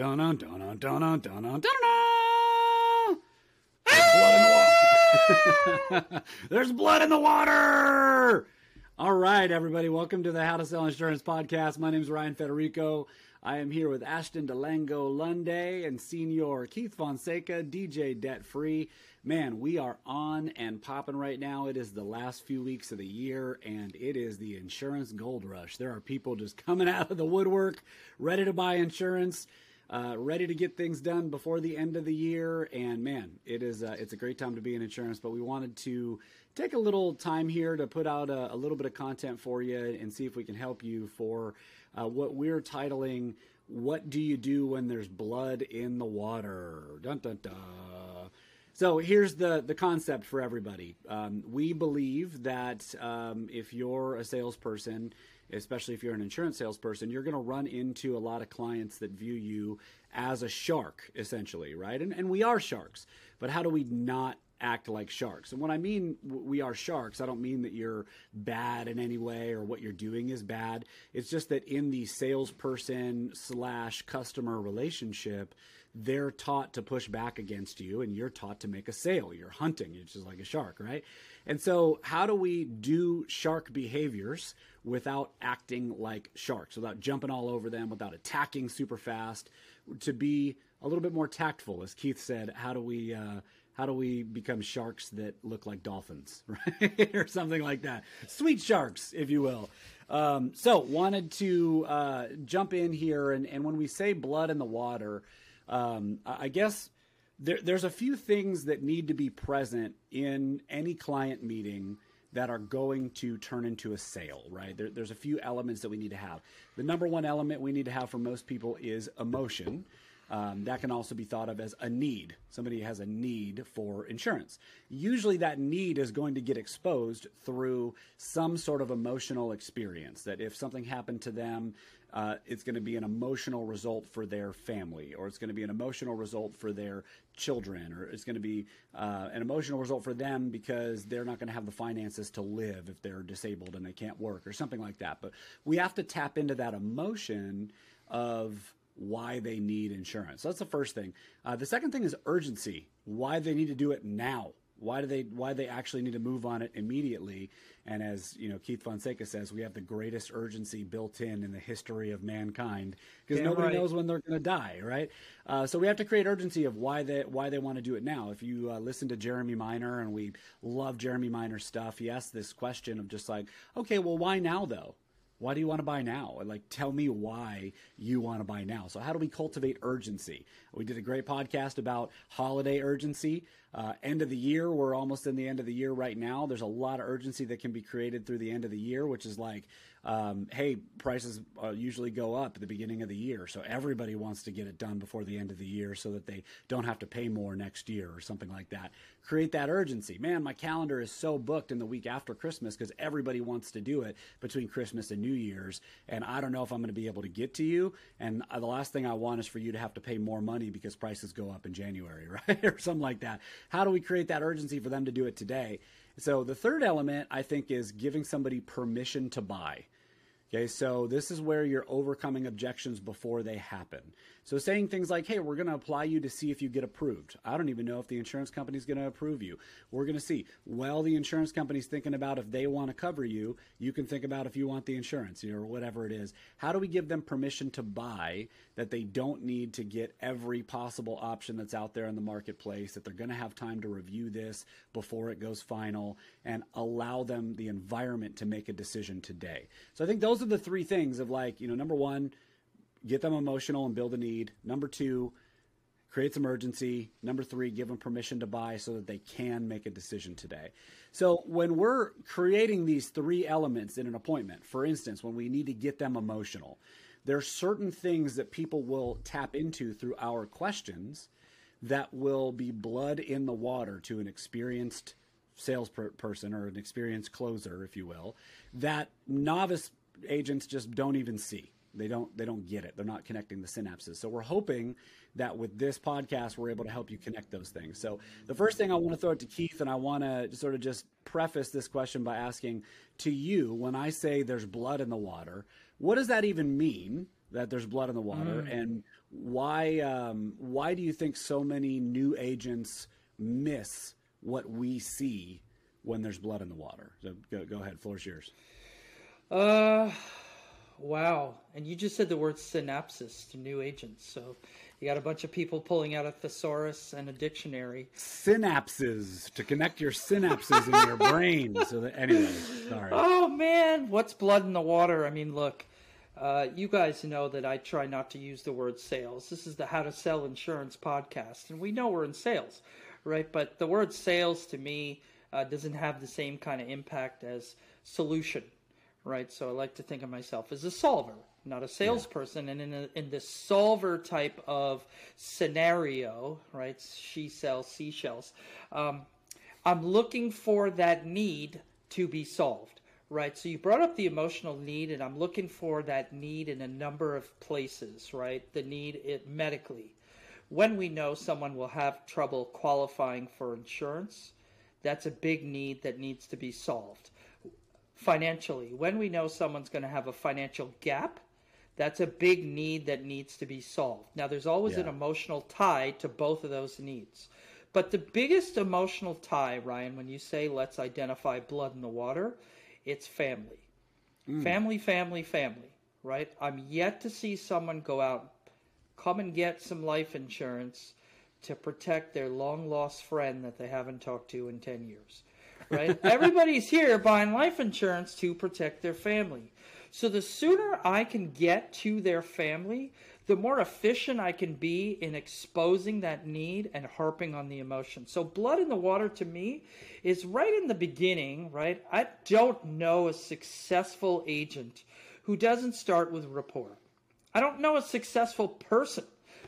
dun dun dun dun dun dun dun dun. There's blood in the water. All right, everybody, welcome to the How to Sell Insurance podcast. My name is Ryan Federico. I am here with Ashton Delango Lunday and Senior Keith Fonseca, DJ Debt Free. Man, we are on and popping right now. It is the last few weeks of the year, and it is the insurance gold rush. There are people just coming out of the woodwork, ready to buy insurance. Uh, ready to get things done before the end of the year, and man, it is uh, it's a great time to be in insurance. But we wanted to take a little time here to put out a, a little bit of content for you and see if we can help you for uh, what we're titling "What Do You Do When There's Blood in the Water?" Dun dun dun. So here's the the concept for everybody. Um, we believe that um, if you're a salesperson, especially if you're an insurance salesperson, you're going to run into a lot of clients that view you as a shark, essentially, right? And and we are sharks, but how do we not act like sharks. And when I mean we are sharks, I don't mean that you're bad in any way or what you're doing is bad. It's just that in the salesperson slash customer relationship, they're taught to push back against you and you're taught to make a sale. You're hunting, it's just like a shark, right? And so, how do we do shark behaviors without acting like sharks, without jumping all over them, without attacking super fast, to be a little bit more tactful? As Keith said, how do we. Uh, how do we become sharks that look like dolphins, right? or something like that? Sweet sharks, if you will. Um, so, wanted to uh, jump in here, and, and when we say blood in the water, um, I guess there, there's a few things that need to be present in any client meeting that are going to turn into a sale, right? There, there's a few elements that we need to have. The number one element we need to have for most people is emotion. Um, that can also be thought of as a need. Somebody has a need for insurance. Usually, that need is going to get exposed through some sort of emotional experience. That if something happened to them, uh, it's going to be an emotional result for their family, or it's going to be an emotional result for their children, or it's going to be uh, an emotional result for them because they're not going to have the finances to live if they're disabled and they can't work, or something like that. But we have to tap into that emotion of why they need insurance. So that's the first thing. Uh, the second thing is urgency. Why they need to do it now. Why do they why they actually need to move on it immediately? And as you know, Keith Fonseca says, we have the greatest urgency built in in the history of mankind because nobody right. knows when they're going to die, right? Uh, so we have to create urgency of why they why they want to do it now. If you uh, listen to Jeremy Miner, and we love Jeremy Miner's stuff, he asks this question of just like, okay, well, why now though? Why do you want to buy now? Like, tell me why you want to buy now. So, how do we cultivate urgency? We did a great podcast about holiday urgency. Uh, end of the year, we're almost in the end of the year right now. There's a lot of urgency that can be created through the end of the year, which is like, um, hey, prices uh, usually go up at the beginning of the year. So everybody wants to get it done before the end of the year so that they don't have to pay more next year or something like that. Create that urgency. Man, my calendar is so booked in the week after Christmas because everybody wants to do it between Christmas and New Year's. And I don't know if I'm going to be able to get to you. And uh, the last thing I want is for you to have to pay more money because prices go up in January, right? or something like that. How do we create that urgency for them to do it today? So the third element I think is giving somebody permission to buy. Okay, so this is where you're overcoming objections before they happen. So saying things like, hey, we're going to apply you to see if you get approved. I don't even know if the insurance company is going to approve you. We're going to see. Well, the insurance company's thinking about if they want to cover you, you can think about if you want the insurance or whatever it is. How do we give them permission to buy that they don't need to get every possible option that's out there in the marketplace, that they're going to have time to review this before it goes final and allow them the environment to make a decision today? So I think those are the three things of like, you know, number one, get them emotional and build a need. Number two, create some urgency. Number three, give them permission to buy so that they can make a decision today. So when we're creating these three elements in an appointment, for instance, when we need to get them emotional, there are certain things that people will tap into through our questions that will be blood in the water to an experienced salesperson or an experienced closer, if you will, that novice agents just don't even see. They don't they don't get it. They're not connecting the synapses. So we're hoping that with this podcast we're able to help you connect those things. So the first thing I want to throw it to Keith and I want to sort of just preface this question by asking to you when I say there's blood in the water, what does that even mean? that there's blood in the water, mm. and why um, why do you think so many new agents miss what we see when there's blood in the water? So go, go ahead, floor's yours. Uh, wow! And you just said the word synapses to new agents, so you got a bunch of people pulling out a thesaurus and a dictionary. Synapses to connect your synapses in your brain. So that anyway, sorry. Oh man, what's blood in the water? I mean, look, uh, you guys know that I try not to use the word sales. This is the How to Sell Insurance podcast, and we know we're in sales, right? But the word sales to me uh, doesn't have the same kind of impact as solution, right? So I like to think of myself as a solver, not a salesperson. Yeah. And in, a, in this solver type of scenario, right? She sells seashells. Um, I'm looking for that need to be solved right? So you brought up the emotional need, and I'm looking for that need in a number of places, right? The need it medically. When we know someone will have trouble qualifying for insurance, that's a big need that needs to be solved. Financially, when we know someone's going to have a financial gap, that's a big need that needs to be solved. Now, there's always yeah. an emotional tie to both of those needs. But the biggest emotional tie, Ryan, when you say let's identify blood in the water, it's family. Mm. Family, family, family, right? I'm yet to see someone go out, come and get some life insurance to protect their long lost friend that they haven't talked to in 10 years, right? Everybody's here buying life insurance to protect their family. So the sooner I can get to their family, the more efficient I can be in exposing that need and harping on the emotion. So, blood in the water to me is right in the beginning, right? I don't know a successful agent who doesn't start with rapport. I don't know a successful person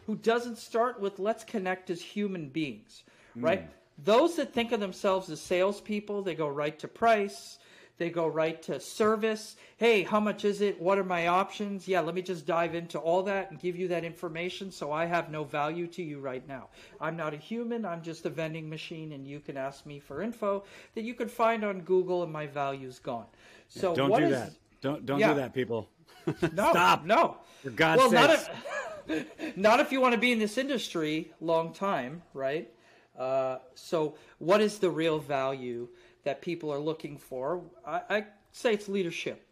who doesn't start with let's connect as human beings, right? Mm. Those that think of themselves as salespeople, they go right to price, they go right to service. Hey, how much is it? What are my options? Yeah, let me just dive into all that and give you that information so I have no value to you right now. I'm not a human, I'm just a vending machine, and you can ask me for info that you can find on Google, and my value's gone. So yeah, don't do is, that. Don't don't yeah. do that, people. no, Stop. No. For God's well, Not if, not if you want to be in this industry long time, right? Uh, so, what is the real value that people are looking for. I, I say it's leadership,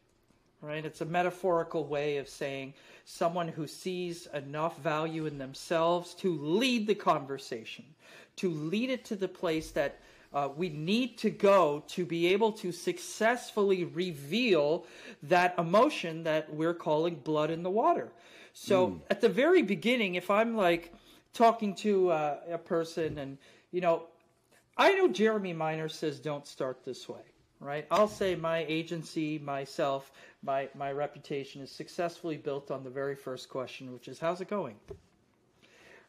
right? It's a metaphorical way of saying someone who sees enough value in themselves to lead the conversation, to lead it to the place that uh, we need to go to be able to successfully reveal that emotion that we're calling blood in the water. So mm. at the very beginning, if I'm like talking to uh, a person and, you know, I know Jeremy Miner says don't start this way, right? I'll say my agency, myself, my, my reputation is successfully built on the very first question, which is how's it going?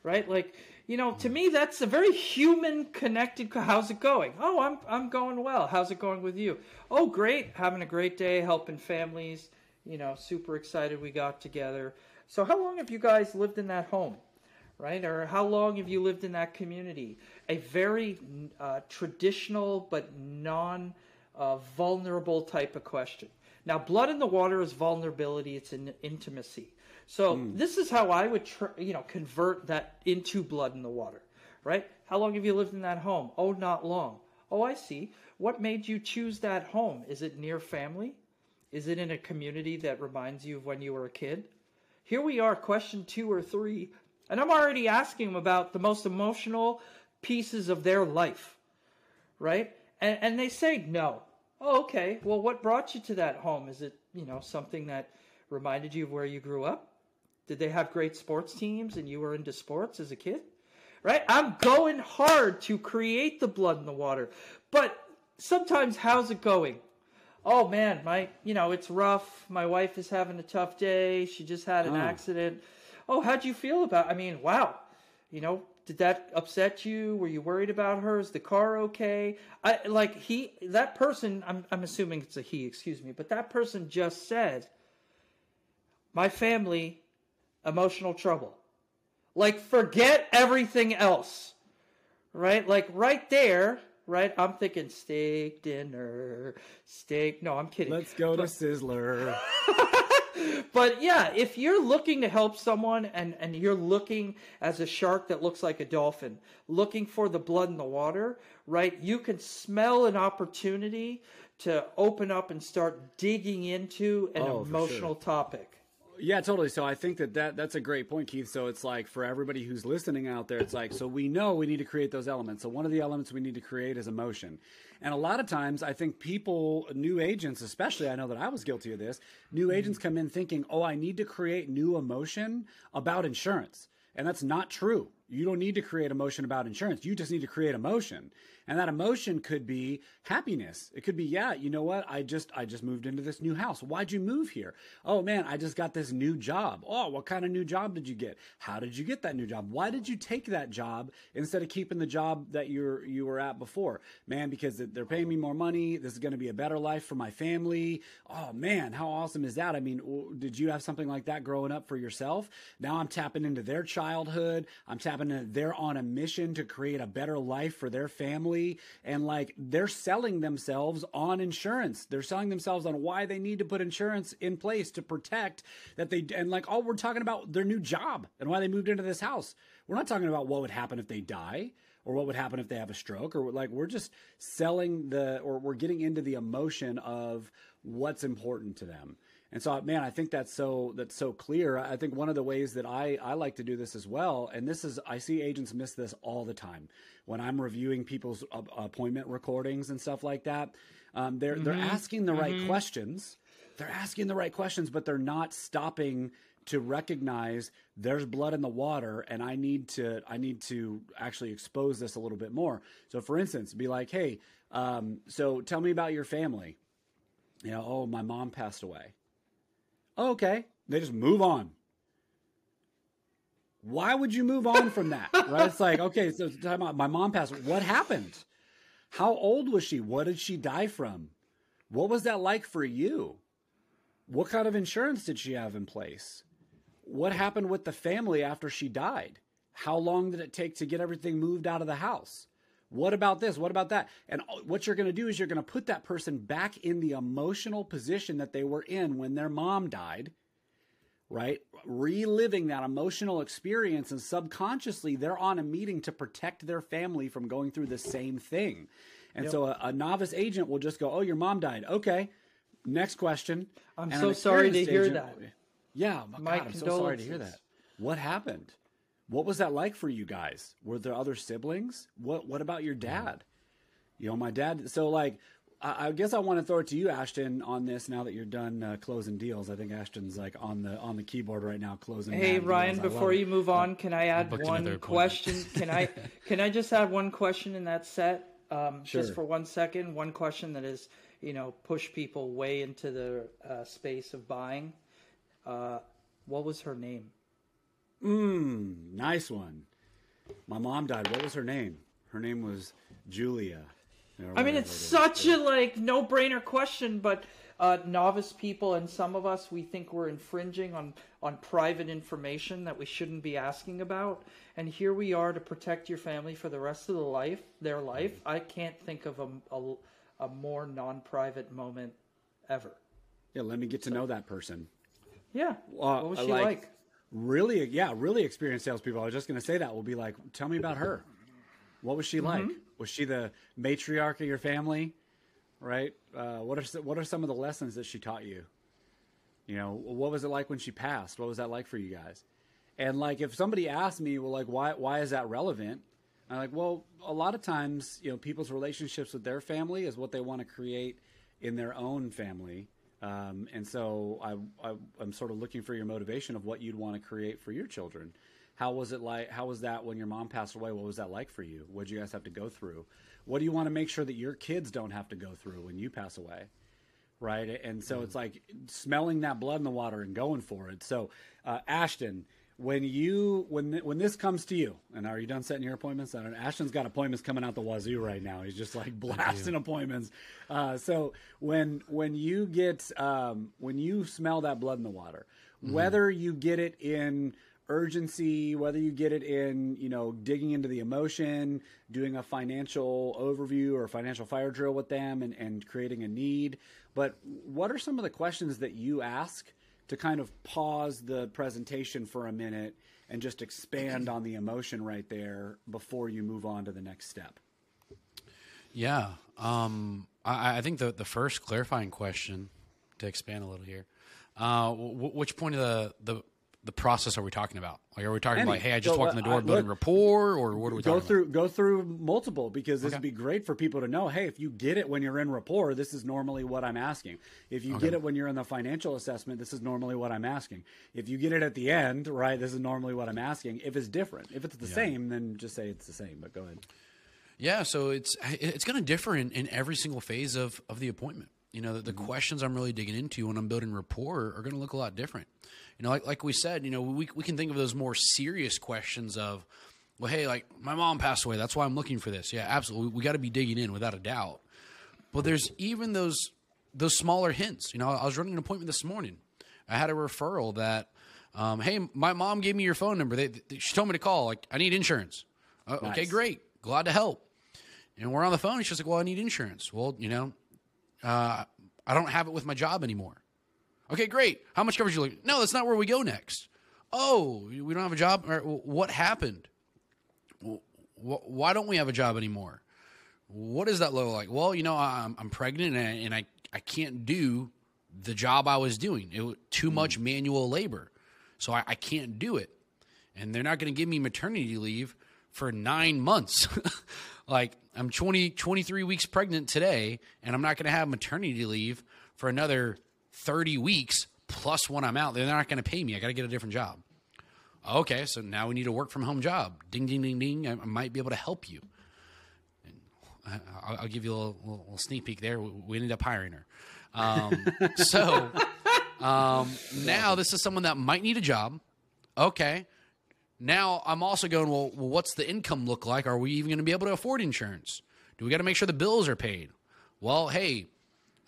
Right? Like, you know, to me that's a very human connected how's it going? Oh, I'm I'm going well. How's it going with you? Oh, great. Having a great day helping families, you know, super excited we got together. So how long have you guys lived in that home? Right? Or how long have you lived in that community? A very uh, traditional but non uh, vulnerable type of question. Now, blood in the water is vulnerability, it's an intimacy. So, mm. this is how I would, tr- you know, convert that into blood in the water, right? How long have you lived in that home? Oh, not long. Oh, I see. What made you choose that home? Is it near family? Is it in a community that reminds you of when you were a kid? Here we are, question two or three and I'm already asking them about the most emotional pieces of their life, right? And, and they say no. Oh, okay. Well, what brought you to that home? Is it, you know, something that reminded you of where you grew up? Did they have great sports teams and you were into sports as a kid? Right? I'm going hard to create the blood in the water. But sometimes, how's it going? Oh man, my, you know, it's rough. My wife is having a tough day. She just had an oh. accident oh, how'd you feel about? I mean, wow, you know, did that upset you? Were you worried about her? Is the car okay? I like he that person. I'm I'm assuming it's a he. Excuse me, but that person just said, my family, emotional trouble. Like forget everything else, right? Like right there, right? I'm thinking steak dinner, steak. No, I'm kidding. Let's go but, to Sizzler. but yeah, if you're looking to help someone and, and you're looking as a shark that looks like a dolphin, looking for the blood in the water, right? You can smell an opportunity to open up and start digging into an Oh, emotional sure. topic. Yeah, totally. So I think that, that that's a great point, Keith. So it's like for everybody who's listening out there, it's like so we know we need to create those elements. So one of the elements we need to create is emotion. And a lot of times, I think people, new agents, especially, I know that I was guilty of this. New mm-hmm. agents come in thinking, "Oh, I need to create new emotion about insurance," and that's not true. You don't need to create emotion about insurance. You just need to create emotion. And that emotion could be happiness. It could be, yeah, you know what? I just I just moved into this new house. Why'd you move here? Oh man, I just got this new job. Oh, what kind of new job did you get? How did you get that new job? Why did you take that job instead of keeping the job that you're you were at before? Man, because they're paying me more money. This is going to be a better life for my family. Oh man, how awesome is that? I mean, did you have something like that growing up for yourself? Now I'm tapping into their childhood. I'm tapping they're on a mission to create a better life for their family and like they're selling themselves on insurance. They're selling themselves on why they need to put insurance in place to protect that they and like oh we're talking about their new job and why they moved into this house. We're not talking about what would happen if they die or what would happen if they have a stroke or like we're just selling the or we're getting into the emotion of what's important to them. And so, man, I think that's so that's so clear. I think one of the ways that I I like to do this as well, and this is I see agents miss this all the time when I'm reviewing people's uh, appointment recordings and stuff like that. Um, they're they're asking the right questions. They're asking the right questions, but they're not stopping to recognize there's blood in the water and I need to I need to actually expose this a little bit more. So for instance, be like, hey, um, so tell me about your family. You know, oh, my mom passed away. Oh, okay. They just move on. Why would you move on from that? right? It's like, okay, so. My mom passed. What happened? How old was she? What did she die from? What was that like for you? What kind of insurance did she have in place? What happened with the family after she died? How long did it take to get everything moved out of the house? What about this? What about that? And what you're going to do is you're going to put that person back in the emotional position that they were in when their mom died, right? Reliving that emotional experience, and subconsciously, they're on a meeting to protect their family from going through the same thing. And so a, a novice agent will just go, Oh, your mom died. Okay. Next question. I'm And so sorry to experienced hear that. Yeah, my, My God, I'm so sorry to hear that. What happened? What was that like for you guys? Were there other siblings? What What about your dad? You know, my dad. So, like, I, I guess I want to throw it to you, Ashton, on this. Now that you're done uh, closing deals, I think Ashton's like on the on the keyboard right now, closing. Hey Ryan, deals. Before you move on, can I add one question? Can I can I just add one question in that set? Um, Sure. Just for one second, one question that is, you know, push people way into the uh, space of buying. Uh, what was her name? Mm, nice one. My mom died. What was her name? Her name was Julia. I mean, it's such a like no-brainer question, but uh, novice people and some of us we think we're infringing on on private information that we shouldn't be asking about, and here we are to protect your family for the rest of the life, their life. I can't think of a a, a more non-private moment ever. Yeah, let me get to know that person. Yeah, Uh, what was she like? Really, yeah, really experienced salespeople. I was just going to say that will be like, tell me about her. What was she Mm-hmm. like? Was she the matriarch of your family? Right. Uh, what are what are some of the lessons that she taught you? You know, what was it like when she passed? What was that like for you guys? And like, if somebody asked me, well, like, why why is that relevant? I'm like, well, a lot of times, you know, people's relationships with their family is what they want to create in their own family. Um, and so I, I, I'm sort of looking for your motivation of what you'd want to create for your children. How was it like? How was that when your mom passed away? What was that like for you? What did you guys have to go through? What do you want to make sure that your kids don't have to go through when you pass away? right? And so it's like smelling that blood in the water and going for it. So, uh, Ashton, when you when when this comes to you, and are you done setting your appointments? I don't, Ashton's got appointments coming out the wazoo right now. He's just like blasting appointments. Uh, so when when you get um, when you smell that blood in the water, whether you get it in urgency, whether you get it in, you know, digging into the emotion, doing a financial overview or a financial fire drill with them and, and creating a need. But what are some of the questions that you ask to kind of pause the presentation for a minute and just expand on the emotion right there before you move on to the next step. Yeah. Um, I, I, think the, the first clarifying question to expand a little here, uh, w- which point of the, the, the process are we talking about? Like, are we talking Any. about, hey, I just so, walked in the door, uh, building look, rapport, or what are we go through, about? Go through multiple because this okay. would be great for people to know. Hey, if you get it when you're in rapport, this is normally what I'm asking. If you okay. get it when you're in the financial assessment, this is normally what I'm asking. If you get it at the end, right, this is normally what I'm asking. If it's different, if it's the yeah. same, then just say it's the same. But go ahead. Yeah, so it's it's going to differ in, in every single phase of, of the appointment. You know, the, the mm-hmm. questions I'm really digging into when I'm building rapport are going to look a lot different. You know, like like we said, you know, we we can think of those more serious questions of, well, hey, like my mom passed away, that's why I'm looking for this. Yeah, absolutely, we, we got to be digging in without a doubt. But there's even those those smaller hints. You know, I was running an appointment this morning. I had a referral that, um, hey, my mom gave me your phone number. They, they, she told me to call. Like, I need insurance. Uh, nice. Okay, great. Glad to help. And we're on the phone. And she's like, well, I need insurance. Well, you know, uh, I don't have it with my job anymore. Okay, great. How much coverage you like? No, that's not where we go next. Oh, we don't have a job. What happened? Why don't we have a job anymore? What does that look like? Well, you know, I'm, I'm pregnant and, I, and I, I can't do the job I was doing. It was too hmm. much manual labor. So I, I can't do it. And they're not going to give me maternity leave for nine months. like I'm 20, 23 weeks pregnant today, and I'm not going to have maternity leave for another 30 weeks plus when I'm out. They're not going to pay me. I got to get a different job. Okay, so now we need a work from home job. Ding, ding, ding, ding. I, might be able to help you. I'll, I'll, give you a little, little, sneak peek there. We ended up hiring her. Um, so um, now this is someone that might need a job. Okay. Now I'm also going, well, what's the income look like? Are we even going to be able to afford insurance? Do we got to make sure the bills are paid? Well, hey,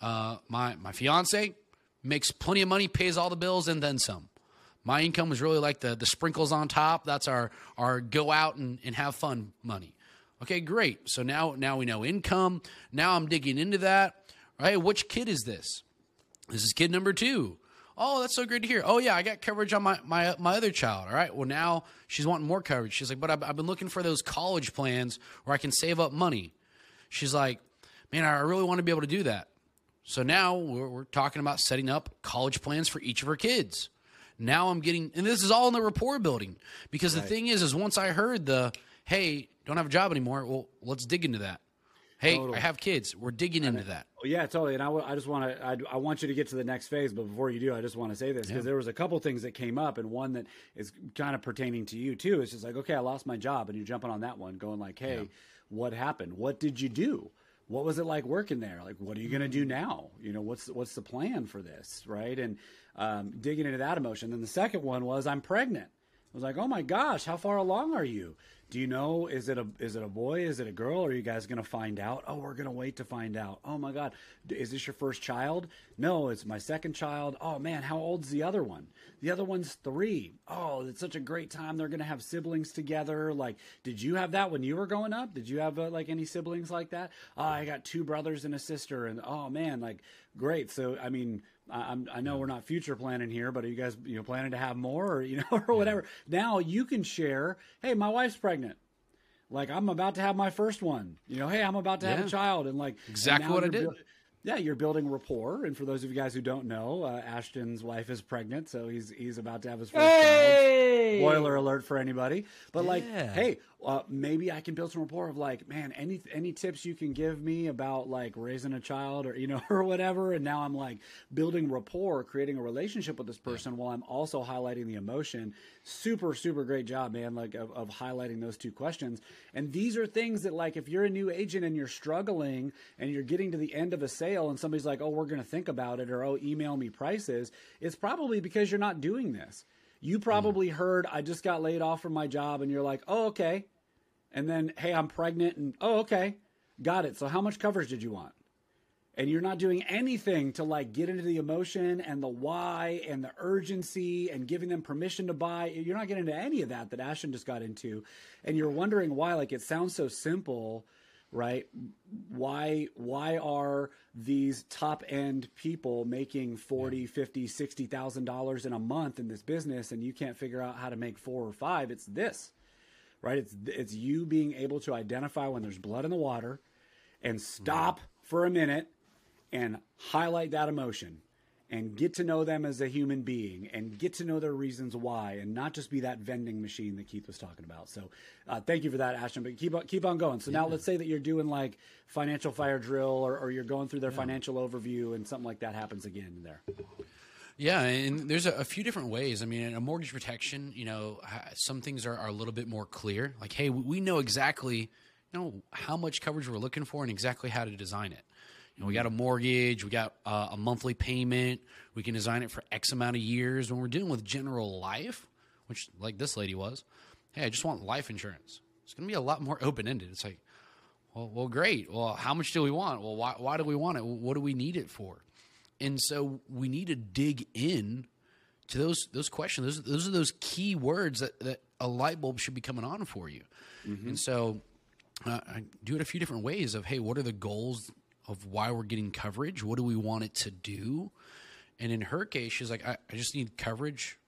uh, my my fiance makes plenty of money, pays all the bills, and then some. My income is really like the the sprinkles on top. That's our our go out and, and have fun money. Okay, great. So now now we know income. Now I'm digging into that. Right? Which kid is this? This is kid number two. Oh, that's so great to hear. Oh yeah, I got coverage on my my my other child. All right. Well, now she's wanting more coverage. She's like, but I've, I've been looking for those college plans where I can save up money. She's like, man, I really want to be able to do that. So now we're, we're talking about setting up college plans for each of her kids. Now I'm getting, and this is all in the rapport building because right. the thing is, is once I heard the, hey, don't have a job anymore. Well, let's dig into that. Hey, totally. I have kids. We're digging into that. Yeah, totally. And I, I just want to, I, I, want you to get to the next phase, but before you do, I just want to say this because yeah. there was a couple things that came up, and one that is kind of pertaining to you too. It's just like, okay, I lost my job, and you're jumping on that one, going like, hey, yeah. what happened? What did you do? what was it like working there? Like, what are you going to do mm-hmm. now? You know, what's what's the plan for this, right? And um, digging into that emotion. Then the second one was I'm pregnant. I was like, oh my gosh, how far along are you? Do you know is it a is it a boy? Is it a girl? Are you guys going to find out? Oh, we're going to wait to find out. Oh my god, is this your first child? No, it's my second child. Oh man, how old's the other one? The other one's 3. Oh, it's such a great time. They're going to have siblings together. Like, did you have that when you were growing up? Did you have uh, like any siblings like that? Oh, I got two brothers and a sister and oh man, like great. So, I mean, I, I know we're not future planning here, but are you guys you know planning to have more or you know or whatever? Yeah. Now you can share. Hey, my wife's pregnant. Like I'm about to have my first one. You know, hey, I'm about to yeah. have a child, and like exactly and what I did. yeah, you're building rapport. And for those of you guys who don't know, uh, Ashton's wife is pregnant, so he's he's about to have his first hey! child. Spoiler alert for anybody. But yeah. like, hey, uh, maybe I can build some rapport of like, man, any any tips you can give me about like raising a child or you know or whatever. And now I'm like building rapport, creating a relationship with this person while I'm also highlighting the emotion. Super super great job, man. Like of, of highlighting those two questions. And these are things that like if you're a new agent and you're struggling and you're getting to the end of a sale and somebody's like, oh, we're going to think about it or oh, email me prices. It's probably because you're not doing this. You probably mm. heard I just got laid off from my job and you're like, "Oh, okay." And then hey i'm pregnant and oh okay got it so how much coverage did you want and you're not doing anything to like get into the emotion and the why and the urgency and giving them permission to buy you're not getting into any of that that ashton just got into and you're wondering why like it sounds so simple right? Why why are these top end people making 40, 50, 60,000 dollars in a month in this business and you can't figure out how to make 4 or 5? It's this. Right? It's it's you being able to identify when there's blood in the water and stop for a minute and highlight that emotion and get to know them as a human being and get to know their reasons why and not just be that vending machine that Keith was talking about. So uh, thank you for that, Ashton. But keep on, keep on going. So now let's say that you're doing like financial fire drill or, or you're going through their financial overview and something like that happens again there. Yeah, and there's a, a few different ways. I mean, a mortgage protection, you know, some things are, are a little bit more clear. Like, hey, we- we know exactly, you know, how much coverage we're looking for and exactly how to design it. You know, we got a mortgage, we got uh, a monthly payment. We can design it for X amount of years. When we're dealing with general life, which like this lady was, hey, I just want life insurance. It's going to be a lot more open ended. It's like, well, well, great. Well, how much do we want? Well, why, why do we want it? What do we need it for? And so we need to dig in to those those questions. Those those are those key words that, that a light bulb should be coming on for you. And so uh, I do it a few different ways. Of hey, what are the goals of why we're getting coverage? What do we want it to do? And in her case, she's like, I, I just need coverage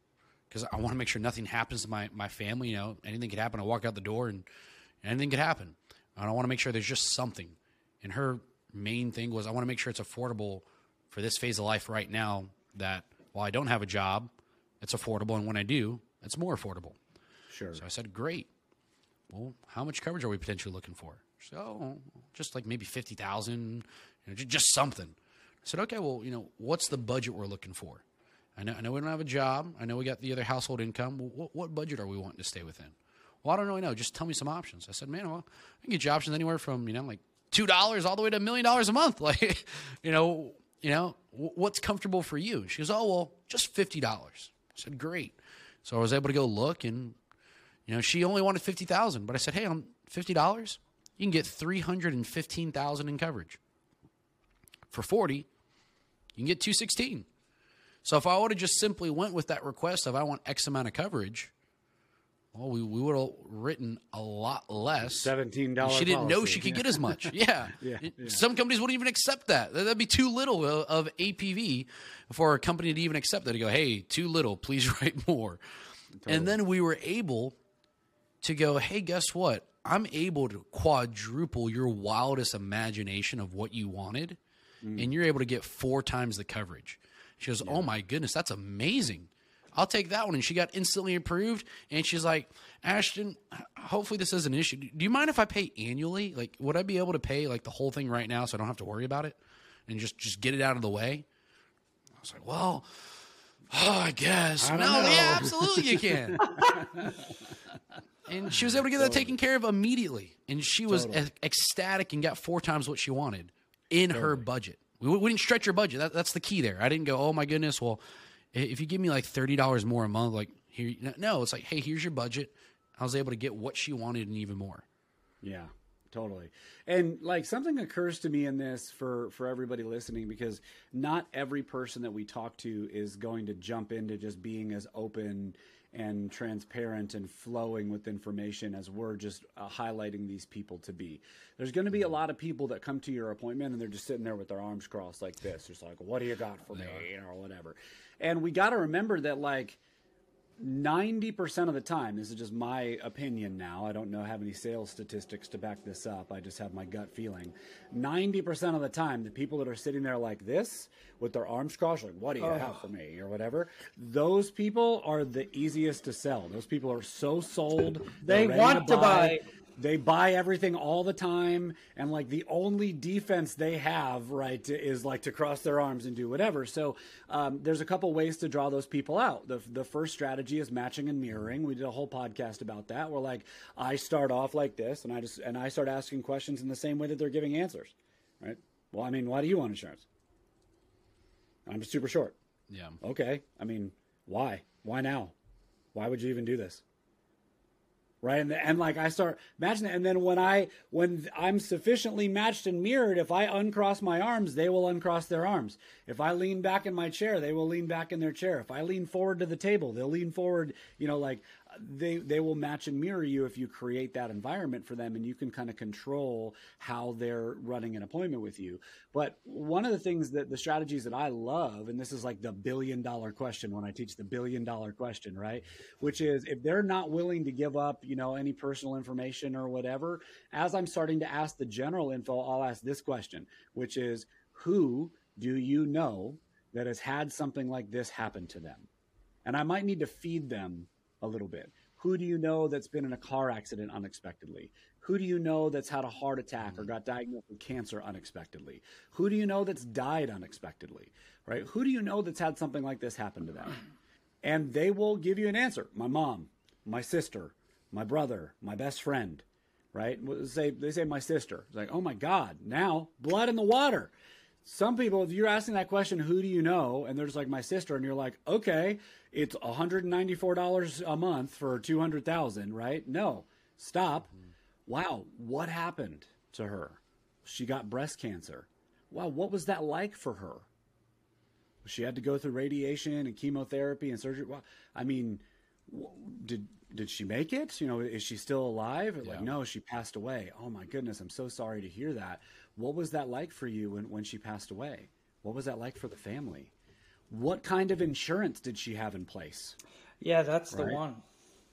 because I want to make sure nothing happens to my, my family. You know, anything could happen. I walk out the door and anything could happen. And I want to make sure there's just something. And her main thing was, I want to make sure it's affordable for this phase of life right now. That while I don't have a job, it's affordable, and when I do, it's more affordable. Sure. So I said, great. Well, how much coverage are we potentially looking for? So oh, just like maybe 50,000, you know, ju- just something. I said, okay, well, you know, what's the budget we're looking for? I know, I know we don't have a job. I know we got the other household income. Well, what, what budget are we wanting to stay within? Well, I don't really know. Just tell me some options. I said, man, well, I can get you options anywhere from, you know, like $2 all the way to a million dollars a month. Like, you know, you know, what's comfortable for you? She goes, oh, well, just $50. I said, great. So I was able to go look and you know, she only wanted fifty thousand, but I said, "Hey, on fifty dollars, you can get three hundred and fifteen thousand in coverage. For forty, you can get two sixteen. So if I would have just simply went with that request of I want X amount of coverage, well, we, we would have written a lot less. $17 She didn't know she could get as much. Yeah. Yeah, yeah. Some companies wouldn't even accept that. That- That'd be too little of, of APV for a company to even accept that. To go, hey, too little. Please write more. And then we were able to go, hey, guess what? I'm able to quadruple your wildest imagination of what you wanted, mm. and you're able to get four times the coverage. She goes, oh my goodness, that's amazing. I'll take that one. And she got instantly approved. And she's like, Ashton, hopefully this isn't an issue. Do you mind if I pay annually? Like, would I be able to pay like the whole thing right now so I don't have to worry about it and just just get it out of the way? I was like, well, oh, I guess. I no, know. yeah, absolutely you can. and she was able to get that taken care of immediately. And she was Totally. ecstatic and got four times what she wanted in her budget. We, we didn't stretch her budget. That, that's the key there. I didn't go, oh my goodness. Well, if you give me like thirty dollars more a month, like here, no, it's like, hey, here's your budget. I was able to get what she wanted and even more. Yeah, totally. And like something occurs to me in this for for everybody listening because not every person that we talk to is going to jump into just being as open and transparent and flowing with information as we're just uh, highlighting these people to be. There's going to be a lot of people that come to your appointment and they're just sitting there with their arms crossed like this, just like, "What do you got for me?" or whatever. And we got to remember that like 90% of the time, this is just my opinion now. I don't know have any sales statistics to back this up. I just have my gut feeling. 90% of the time, the people that are sitting there like this with their arms crossed, like, what do you have for me? Or whatever, those people are the easiest to sell. Those people are so sold. They want to buy. They buy everything all the time and like the only defense they have right is like to cross their arms and do whatever. So um, there's a couple ways to draw those people out. The, the first strategy is matching and mirroring. We did a whole podcast about that. Where like i start off like this and i just and i start asking questions in the same way that they're giving answers right? Well i mean why do you want insurance? I'm super short. Yeah. okay. I mean why? Why now? Why would you even do this right? And, and like i start imagine that and then when i when i'm sufficiently matched and mirrored if i uncross my arms they will uncross their arms. If i lean back in my chair they will lean back in their chair. If i lean forward to the table they'll lean forward you know like they they will match and mirror you if you create that environment for them and you can kind of control how they're running an appointment with you. But one of the things that the strategies that i love and this is like the billion dollar question when i teach the billion dollar question right? Which is if they're not willing to give up you know any personal information or whatever as i'm starting to ask the general info i'll ask this question which is who do you know that has had something like this happen to them? And i might need to feed them a little bit. Who do you know that's been in a car accident unexpectedly? Who do you know that's had a heart attack or mm-hmm. got diagnosed with cancer unexpectedly? Who do you know that's died unexpectedly? Right? Who do you know that's had something like this happen to them? And they will give you an answer. My mom, my sister, my brother, my best friend, right? Say they say my sister. It's like, "Oh my god, now blood in the water." Some people, if you're asking that question, who do you know? And they're just like my sister, and you're like, okay, it's $194 a month for 200,000, right? No, stop. Wow, what happened to her? She got breast cancer. Wow, what was that like for her? She had to go through radiation and chemotherapy and surgery. Well, I mean, did did she make it? You know, is she still alive? Yeah. Like, no, she passed away. Oh my goodness, I'm so sorry to hear that. What was that like for you when, when she passed away? What was that like for the family? What kind of insurance did she have in place? Yeah, that's right? the one.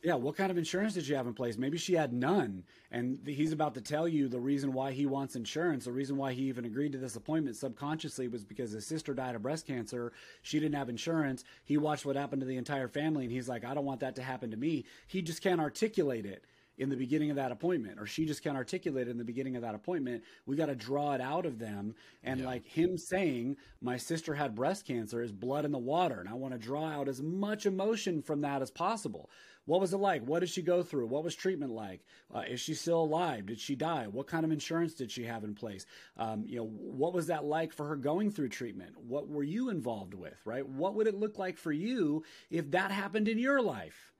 Yeah, what kind of insurance did she have in place? Maybe she had none, and he's about to tell you the reason why he wants insurance. The reason why he even agreed to this appointment subconsciously was because his sister died of breast cancer. She didn't have insurance. He watched what happened to the entire family, and he's like, I don't want that to happen to me. He just can't articulate it in the beginning of that appointment or she just can't articulate it in the beginning of that appointment we got to draw it out of them and yeah. like him saying my sister had breast cancer is blood in the water and i want to draw out as much emotion from that as possible. What was it like? What did she go through? What was treatment like? Uh, is she still alive? Did she die? What kind of insurance did she have in place? Um, you know what was that like for her going through treatment? What were you involved with right? What would it look like for you if that happened in your life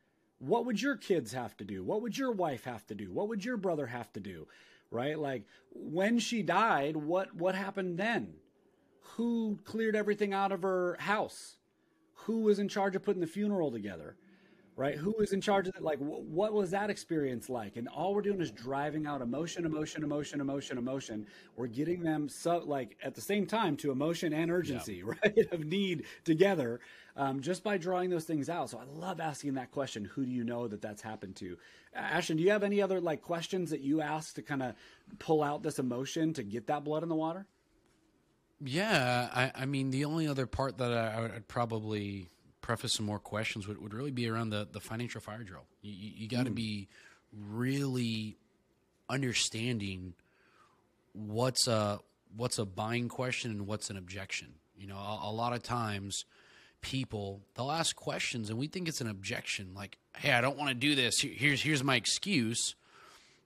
what would your kids have to do? What would your wife have to do? What would your brother have to do? Right? Like when she died, what what happened then? Who cleared everything out of her house? Who was in charge of putting the funeral together? Right? Who was in charge of it? Like, wh- what was that experience like? And all we're doing is driving out emotion, emotion, emotion, emotion, emotion. We're getting them so like at the same time to emotion and urgency, yeah. right? Of need together, um, just by drawing those things out. So I love asking that question. Who do you know that that's happened to? Ashton, do you have any other like questions that you ask to kind of pull out this emotion to get that blood in the water? Yeah, I, I mean, the only other part that I, I would probably preface some more questions would, would really be around the, the financial fire drill. You, you, you got to mm. be really understanding what's a what's a buying question and what's an objection. You know, a, a, lot of times people they'll ask questions and we think it's an objection, like, "Hey, I don't want to do this. Here's here's my excuse,"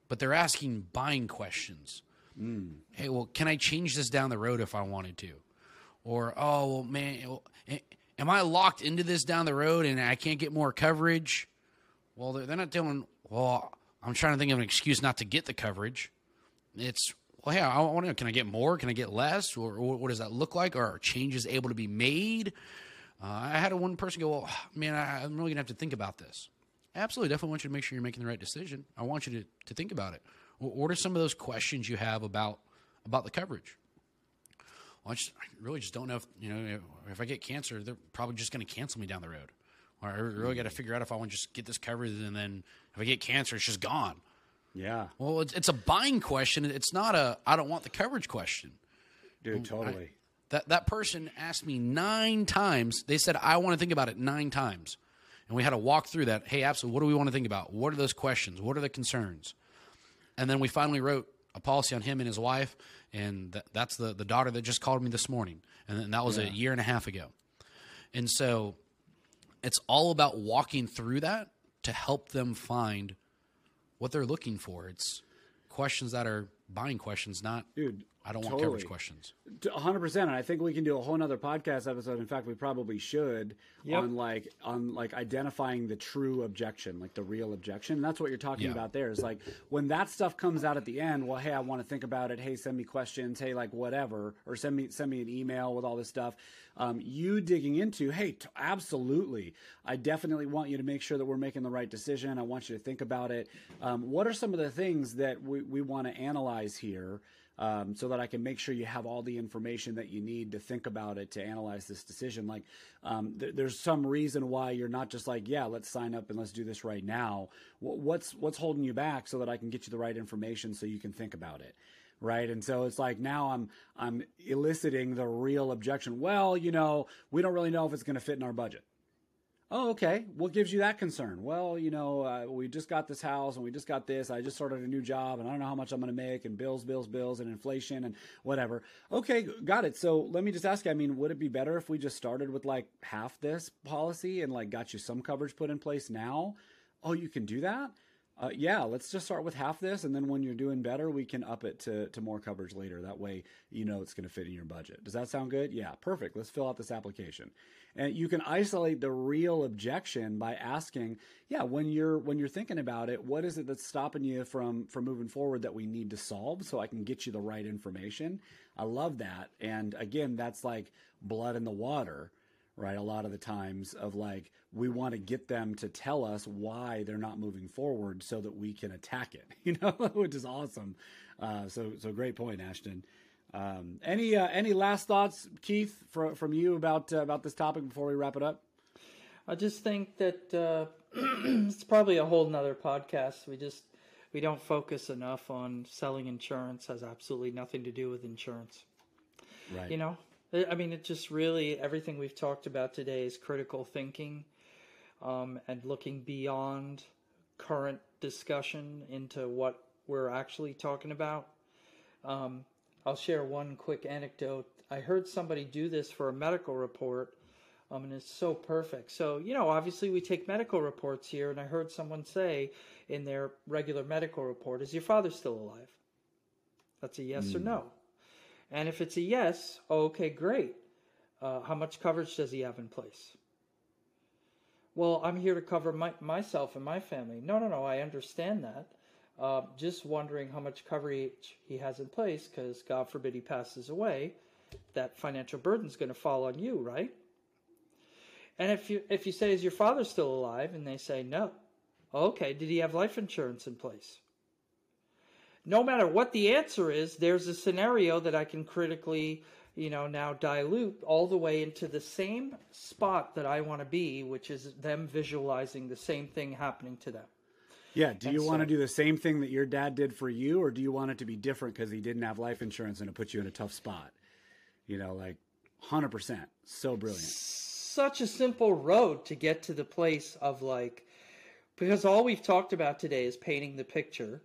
but they're asking buying questions. Mm. Hey, well, can I change this down the road if I wanted to? Or, oh, well, man, am I locked into this down the road and I can't get more coverage? Well, they're, they're not doing, well, I'm trying to think of an excuse not to get the coverage. It's, well, yeah, I want to, know, can I get more? Can I get less? Or, or what does that look like? Are changes able to be made? Uh, I had one person go, well, man, I, I'm really going to have to think about this. Absolutely. Definitely want you to make sure you're making the right decision. I want you to, to think about it. What are some of those questions you have about about the coverage? Well, I, just, I really just don't know if you know if I get cancer, they're probably just going to cancel me down the road. Or I really got to figure out if I want to just get this covered, and then if I get cancer, it's just gone. Yeah. Well, it's, it's a buying question. It's not a I don't want the coverage question. Dude, totally. I, that that person asked me nine times. They said I want to think about it nine times, and we had to walk through that. Hey, absolutely. What do we want to think about? What are those questions? What are the concerns? And then we finally wrote a policy on him and his wife and th- that's the the daughter that just called me this morning, and that was yeah. a year and a half ago. And so, it's all about walking through that to help them find what they're looking for. It's questions that are buying questions, not dude. I don't want coverage questions. 100% and i think we can do a whole nother podcast episode. In fact we probably should Yep. on like on like identifying the true objection like the real objection. And that's what you're talking Yeah. about there is like when that stuff comes out at the end well hey i want to think about it. Hey send me questions. Hey like whatever. Or send me send me an email with all this stuff. Um, you digging into hey t- absolutely. I definitely want you to make sure that we're making the right decision. I want you to think about it. Um, what are some of the things that we, we want to analyze here um, so that I can make sure you have all the information that you need to think about it to analyze this decision. Like, um, th- there's some reason why you're not just like, yeah, let's sign up and let's do this right now. Wh- what's what's holding you back so that I can get you the right information so you can think about it, right? And so it's like now I'm I'm eliciting the real objection. Well, you know, we don't really know if it's going to fit in our budget. Oh, okay. What gives you that concern? Well, you know, uh, we just got this house and we just got this. I just started a new job and I don't know how much I'm going to make and bills, bills, bills and inflation and whatever. Okay, got it. So let me just ask you, I mean, would it be better if we just started with like half this policy and like got you some coverage put in place now? Oh, you can do that? Uh, yeah, let's just start with half this, and then when you're doing better, we can up it to, to more coverage later. That way, you know it's going to fit in your budget. Does that sound good? Yeah, perfect. Let's fill out this application, and you can isolate the real objection by asking, yeah, when you're when you're thinking about it, what is it that's stopping you from from moving forward that we need to solve, so I can get you the right information. I love that, and again, that's like blood in the water right? A lot of the times of like we want to get them to tell us why they're not moving forward so that we can attack it, you know, which is awesome. Uh, so so great point, Ashton. Um, any uh, any last thoughts, Keith, from from you about uh, about this topic before we wrap it up? I just think that uh, it's probably a whole nother podcast. We just we don't focus enough on selling insurance. Has absolutely nothing to do with insurance. Right. You know, I I mean, it just really everything we've talked about today is critical thinking um, and looking beyond current discussion into what we're actually talking about. Um, I'll share one quick anecdote. I heard somebody do this for a medical report, um, and it's so perfect. So, you know, obviously we take medical reports here, and I heard someone say in their regular medical report, Is your father still alive? That's a yes or no. And if it's a yes, okay, great. Uh, how much coverage does he have in place? Well, I'm here to cover my, myself and my family. No, no, no, I understand that. Uh, just wondering how much coverage he has in place because, God forbid, he passes away. That financial burden's going to fall on you, right? And if you if you say, "Is your father still alive?" and they say no, okay, did he have life insurance in place? No matter what the answer is, there's a scenario that I can critically, you know, now dilute all the way into the same spot that I want to be, which is them visualizing the same thing happening to them. Yeah. Do you And want to do the same thing that your dad did for you, or do you want it to be different because he didn't have life insurance and it puts you in a tough spot? You know, like hundred percent. So brilliant. Such a simple road to get to the place of like, because all we've talked about today is painting the picture,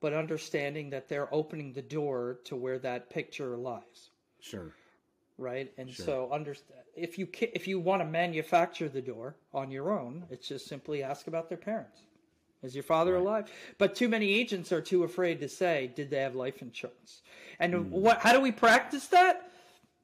but understanding that they're opening the door to where that picture lies. Sure. right? And so, under, if you if you want to manufacture the door on your own, it's just simply ask about their parents. Is your father alive? But too many agents are too afraid to say, did they have life insurance? And hmm. what? How do we practice that?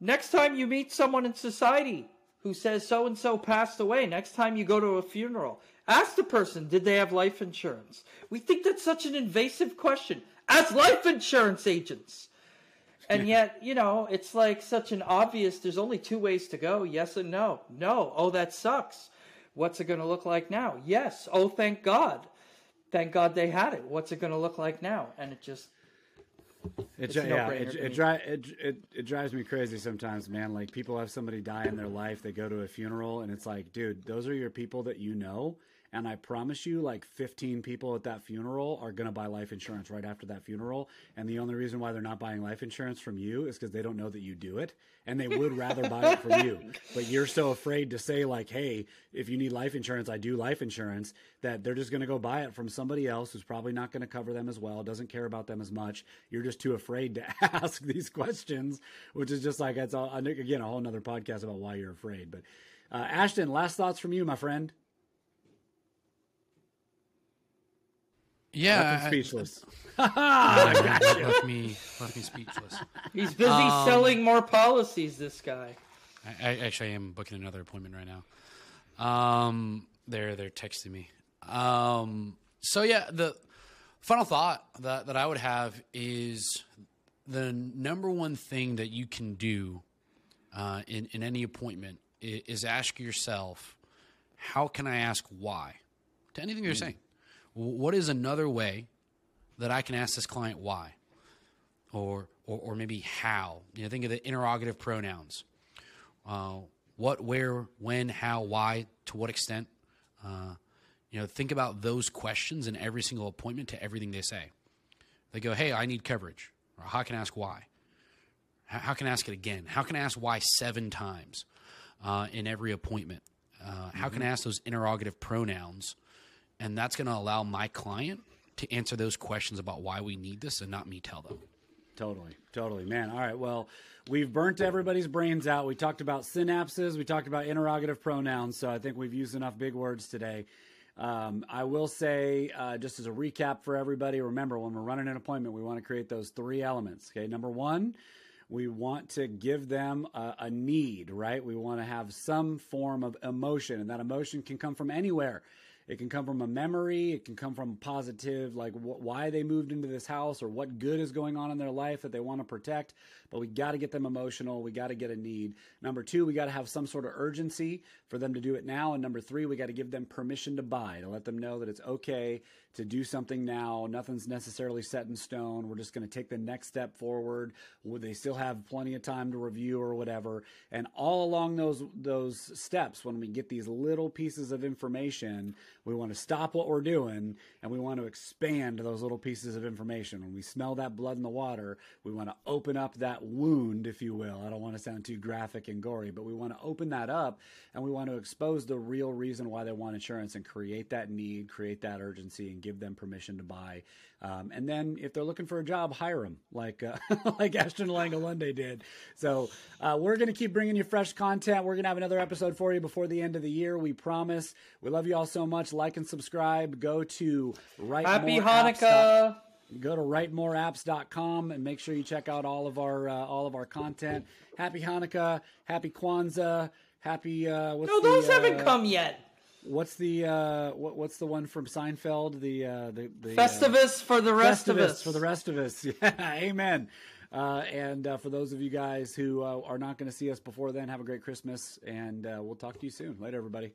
Next time you meet someone in society who says so and so passed away, next time you go to a funeral, ask the person, did they have life insurance? We think that's such an invasive question. As life insurance agents. And yet, you know, it's like such an obvious, there's only two ways to go yes and no. No. Oh, that sucks. What's it going to look like now? Yes. Oh, thank God. Thank God they had it. What's it going to look like now? And it just, It, It's yeah, it, it, dri- it, it, it drives me crazy sometimes, man. Like people have somebody die in their life, they go to a funeral, and it's like, dude, those are your people that you know. And I promise you, like 15 people at that funeral are going to buy life insurance right after that funeral. And the only reason why they're not buying life insurance from you is because they don't know that you do it. And they would rather buy it from you. But you're so afraid to say, like, hey, if you need life insurance, I do life insurance, that they're just going to go buy it from somebody else who's probably not going to cover them as well, doesn't care about them as much. You're just too afraid to ask these questions, which is just like, it's all, again, a whole nother podcast about why you're afraid. But uh, Ashton, last thoughts from you, my friend. Yeah, Left him I- speechless. left me left me speechless. He's busy Um, selling more policies. This guy. I, I actually am booking another appointment right now. Um, they're they're texting me. Um, so yeah, the final thought that that I would have is the number one thing that you can do uh, in in any appointment is, is ask yourself, how can I ask why to anything you're saying? What is another way that I can ask this client why, or or, or maybe how? You know, think of the interrogative pronouns uh, what, where, when, how, why, to what extent. Uh, you know, think about those questions in every single appointment to everything they say. They go, "Hey, I need coverage," or "How can I ask why?" How, how can I ask it again? How can I ask why seven times uh, in every appointment? Uh, how can I ask those interrogative pronouns? And that's going to allow my client to answer those questions about why we need this, and not me tell them. Totally, totally, man. All right, well, we've burnt everybody's brains out. We talked about synapses, we talked about interrogative pronouns, so I think we've used enough big words today. Um, I will say, uh, just as a recap for everybody, remember when we're running an appointment, we want to create those three elements. Okay, number one, we want to give them a, a need, right? We want to have some form of emotion, and that emotion can come from anywhere. It can come from a memory. It can come from positive, like wh- why they moved into this house or what good is going on in their life that they want to protect. But we got to get them emotional. We got to get a need. Number two, we got to have some sort of urgency for them to do it now. And number three, we got to give them permission to buy, to let them know that it's okay to do something now. Nothing's necessarily set in stone. We're just going to take the next step forward. They still have plenty of time to review or whatever? And all along those those steps, when we get these little pieces of information, we want to stop what we're doing and we want to expand those little pieces of information. When we smell that blood in the water, we want to open up that wound, if you will. I don't want to sound too graphic and gory, but we want to open that up and we want to expose the real reason why they want insurance and create that need, create that urgency, and give them permission to buy. Um, and then if they're looking for a job, hire them like uh, like Ashton Langalunde did. So uh, we're going to keep bringing you fresh content. We're going to have another episode for you before the end of the year. We promise. We love you all so much. Like and subscribe. Go to right. Happy Hanukkah. Go to writemoreapps.com and make sure you check out all of our uh, all of our content. Happy Hanukkah, happy Kwanzaa, happy uh, what's No, the, those haven't uh, come yet. What's the uh, what, what's the one from Seinfeld? The uh, the, the uh, Festivus for the rest of us. for the rest of us. Yeah, amen. Uh, and uh, for those of you guys who uh, are not going to see us before then, have a great Christmas, and uh, we'll talk to you soon. Later, everybody.